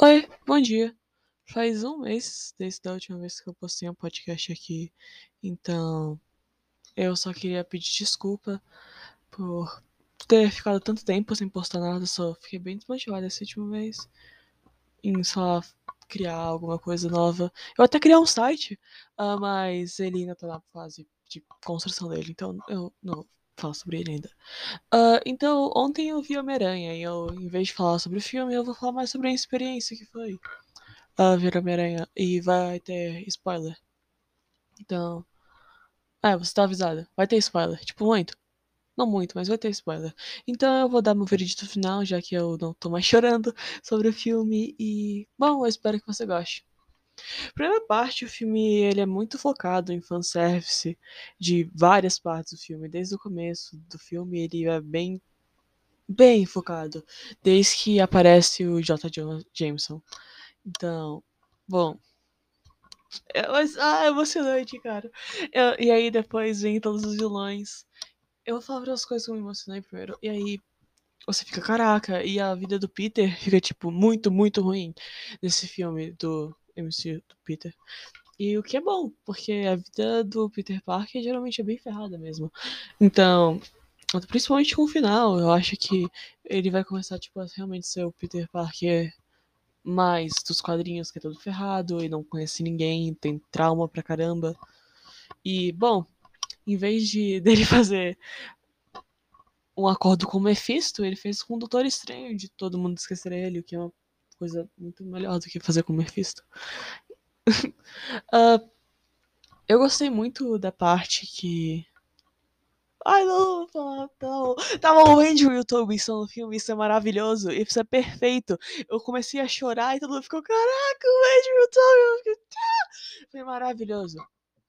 Oi, bom dia. Faz um mês desde a última vez que eu postei um podcast aqui, então eu só queria pedir desculpa por ter ficado tanto tempo sem postar nada, só fiquei bem desmotivado esse último mês em só criar alguma coisa nova. Eu até criei um site, uh, mas ele ainda tá na fase de construção dele, então eu não falo sobre ele ainda. Uh, então, ontem eu vi Homem-Aranha e eu, em vez de falar sobre o filme, eu vou falar mais sobre a experiência que foi uh, ver Homem-Aranha. E vai ter spoiler. Então. É, você tá avisada. Vai ter spoiler. Tipo, muito. Não muito, mas vai ter spoiler. Então eu vou dar meu veredito final, já que eu não tô mais chorando sobre o filme. E, bom, eu espero que você goste. Primeira parte, o filme ele é muito focado em fanservice de várias partes do filme. Desde o começo do filme, ele é bem, bem focado. Desde que aparece o J. Jameson. Então, bom. É, ah, é emocionante, cara. Eu, e aí depois vem todos os vilões. Eu vou falar as coisas que eu me emocionei primeiro. E aí você fica, caraca, e a vida do Peter fica, tipo, muito, muito ruim nesse filme do MC do Peter. E o que é bom, porque a vida do Peter Parker geralmente é bem ferrada mesmo. Então, principalmente com o final, eu acho que ele vai começar, tipo, a realmente ser o Peter Parker mais dos quadrinhos, que é todo ferrado e não conhece ninguém, tem trauma pra caramba. E, bom, em vez de dele fazer um acordo com o Mephisto, ele fez com o Doutor Estranho, de todo mundo esquecer ele, o que é uma coisa muito melhor do que fazer com o Mephisto. uh, eu gostei muito da parte que. Ai, não, não. Tava o Andrew e o estão no filme, isso é maravilhoso, isso é perfeito. Eu comecei a chorar e todo mundo ficou, caraca, o Andrew e o Toby. Foi maravilhoso.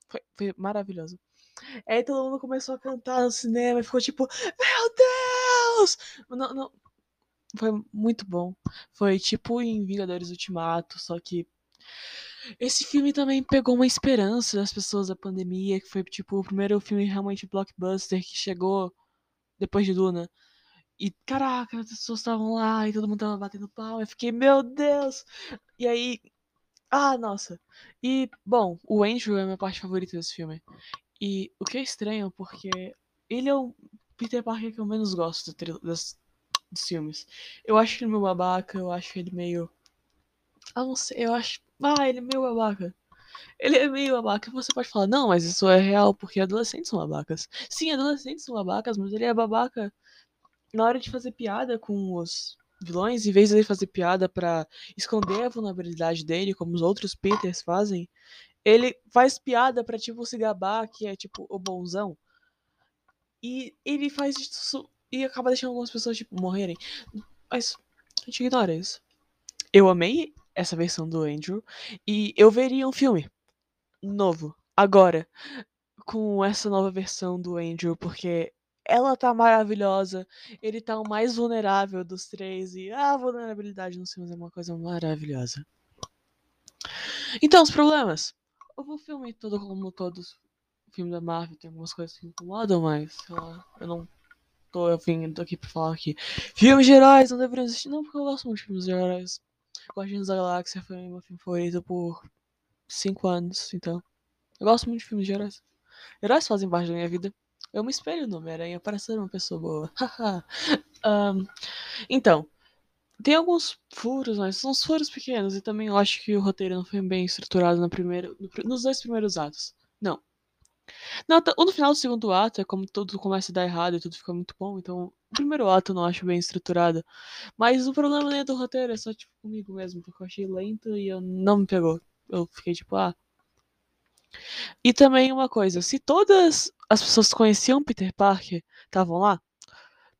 Foi, foi maravilhoso. Aí todo mundo começou a cantar no cinema e ficou tipo, meu Deus! Não, não. Foi muito bom. Foi tipo em Vingadores Ultimato, só que esse filme também pegou uma esperança das pessoas da pandemia, que foi tipo o primeiro filme realmente blockbuster que chegou depois de Duna. E caraca, as pessoas estavam lá e todo mundo tava batendo pau. Eu fiquei, meu Deus! E aí. Ah, nossa. E, bom, o Andrew é a minha parte favorita desse filme. E o que é estranho, porque ele é o Peter Parker que eu menos gosto das, dos filmes. Eu acho ele meio babaca, eu acho ele meio. Ah, não sei, eu acho. Ah, ele é meio babaca. Ele é meio babaca. Você pode falar, não, mas isso é real porque adolescentes são babacas. Sim, adolescentes são babacas, mas ele é babaca na hora de fazer piada com os vilões, em vez de ele fazer piada para esconder a vulnerabilidade dele, como os outros Peters fazem, ele faz piada pra, tipo, se gabar, que é, tipo, o bonzão. E ele faz isso e acaba deixando algumas pessoas, tipo, morrerem. Mas a gente ignora isso. Eu amei essa versão do Andrew e eu veria um filme novo, agora, com essa nova versão do Andrew, porque ela tá maravilhosa, ele tá o mais vulnerável dos três e a vulnerabilidade nos filmes é uma coisa maravilhosa. Então, os problemas o filme todo como todos o filme da Marvel tem algumas coisas que incomodam, mas sei lá, eu não tô vindo aqui pra falar que filmes de heróis não deveriam existir, não, porque eu gosto muito de filmes de heróis. Guardiões da Galáxia foi meu filme favorito por 5 anos, então. Eu gosto muito de filmes de heróis. Heróis fazem parte da minha vida. Eu me espelho no Homem-Aranha para ser uma pessoa boa. um, então, tem alguns furos, mas são uns furos pequenos. E também eu acho que o roteiro não foi bem estruturado no primeiro, no, nos dois primeiros atos. Não. não. No final do segundo ato é como tudo começa a dar errado e tudo fica muito bom. Então, o primeiro ato eu não acho bem estruturado. Mas o problema nem é do roteiro, é só tipo comigo mesmo, porque eu achei lento e eu não me pegou. Eu fiquei tipo, ah. E também uma coisa, se todas as pessoas que conheciam Peter Parker estavam lá,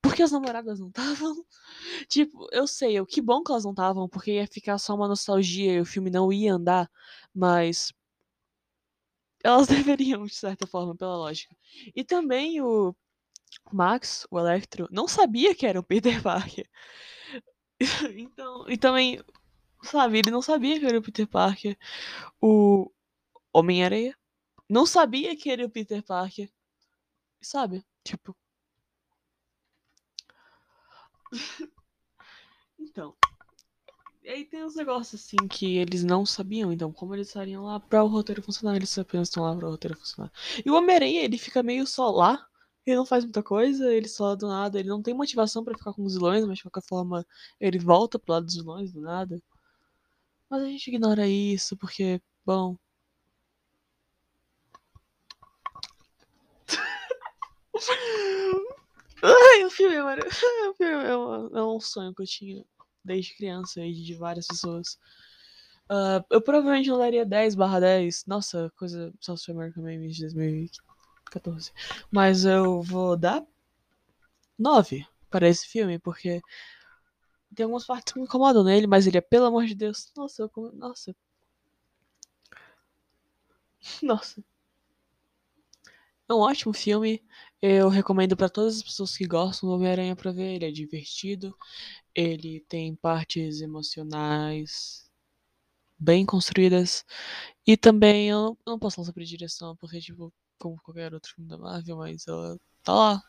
por que as namoradas não estavam? Tipo, eu sei, o que bom que elas não estavam, porque ia ficar só uma nostalgia e o filme não ia andar, mas. Elas deveriam, de certa forma, pela lógica. E também o Max, o Electro, não sabia que era o Peter Parker. então, e também, sabe, ele não sabia que era o Peter Parker. O Homem-Areia não sabia que era o Peter Parker. Sabe? Tipo, então, E aí tem uns negócios assim que eles não sabiam, então como eles estariam lá pra o roteiro funcionar, eles apenas estão lá pra o roteiro funcionar. E o Homem-Aranha, ele fica meio só lá, ele não faz muita coisa, ele só do nada, ele não tem motivação pra ficar com os vilões, mas de qualquer forma ele volta pro lado dos vilões do nada. Mas a gente ignora isso porque, bom. Ai, o filme, mano. O filme é um, é um sonho que eu tinha desde criança e de várias pessoas. Uh, eu provavelmente não daria 10 barra 10. Nossa, coisa South American Memes de 2014. Mas eu vou dar 9 para esse filme, porque tem algumas partes que me incomodam nele, mas ele é, pelo amor de Deus. Nossa, eu. Nossa. Nossa. É um ótimo filme. Eu recomendo para todas as pessoas que gostam do Homem-Aranha pra ver. Ele é divertido. Ele tem partes emocionais bem construídas. E também eu não posso falar sobre direção, porque, tipo, como qualquer outro filme da Marvel, mas ela tá lá.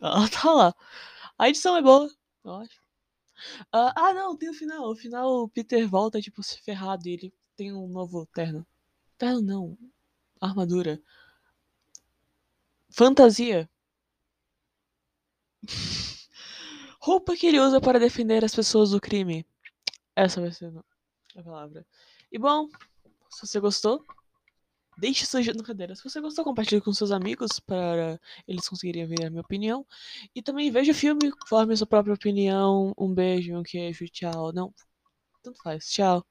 Ela tá lá. A edição é boa, eu acho. Uh, ah, não, tem o final. O final, o Peter volta, tipo, se ferrado e ele tem um novo terno. Terno não. Armadura. Fantasia. Roupa que ele usa para defender as pessoas do crime. Essa vai ser a palavra. E bom, se você gostou, deixe sua cadeira. Se você gostou, compartilhe com seus amigos para eles conseguirem ver a minha opinião. E também veja o filme, forme a sua própria opinião. Um beijo, um queijo, tchau. Não, tanto faz. Tchau.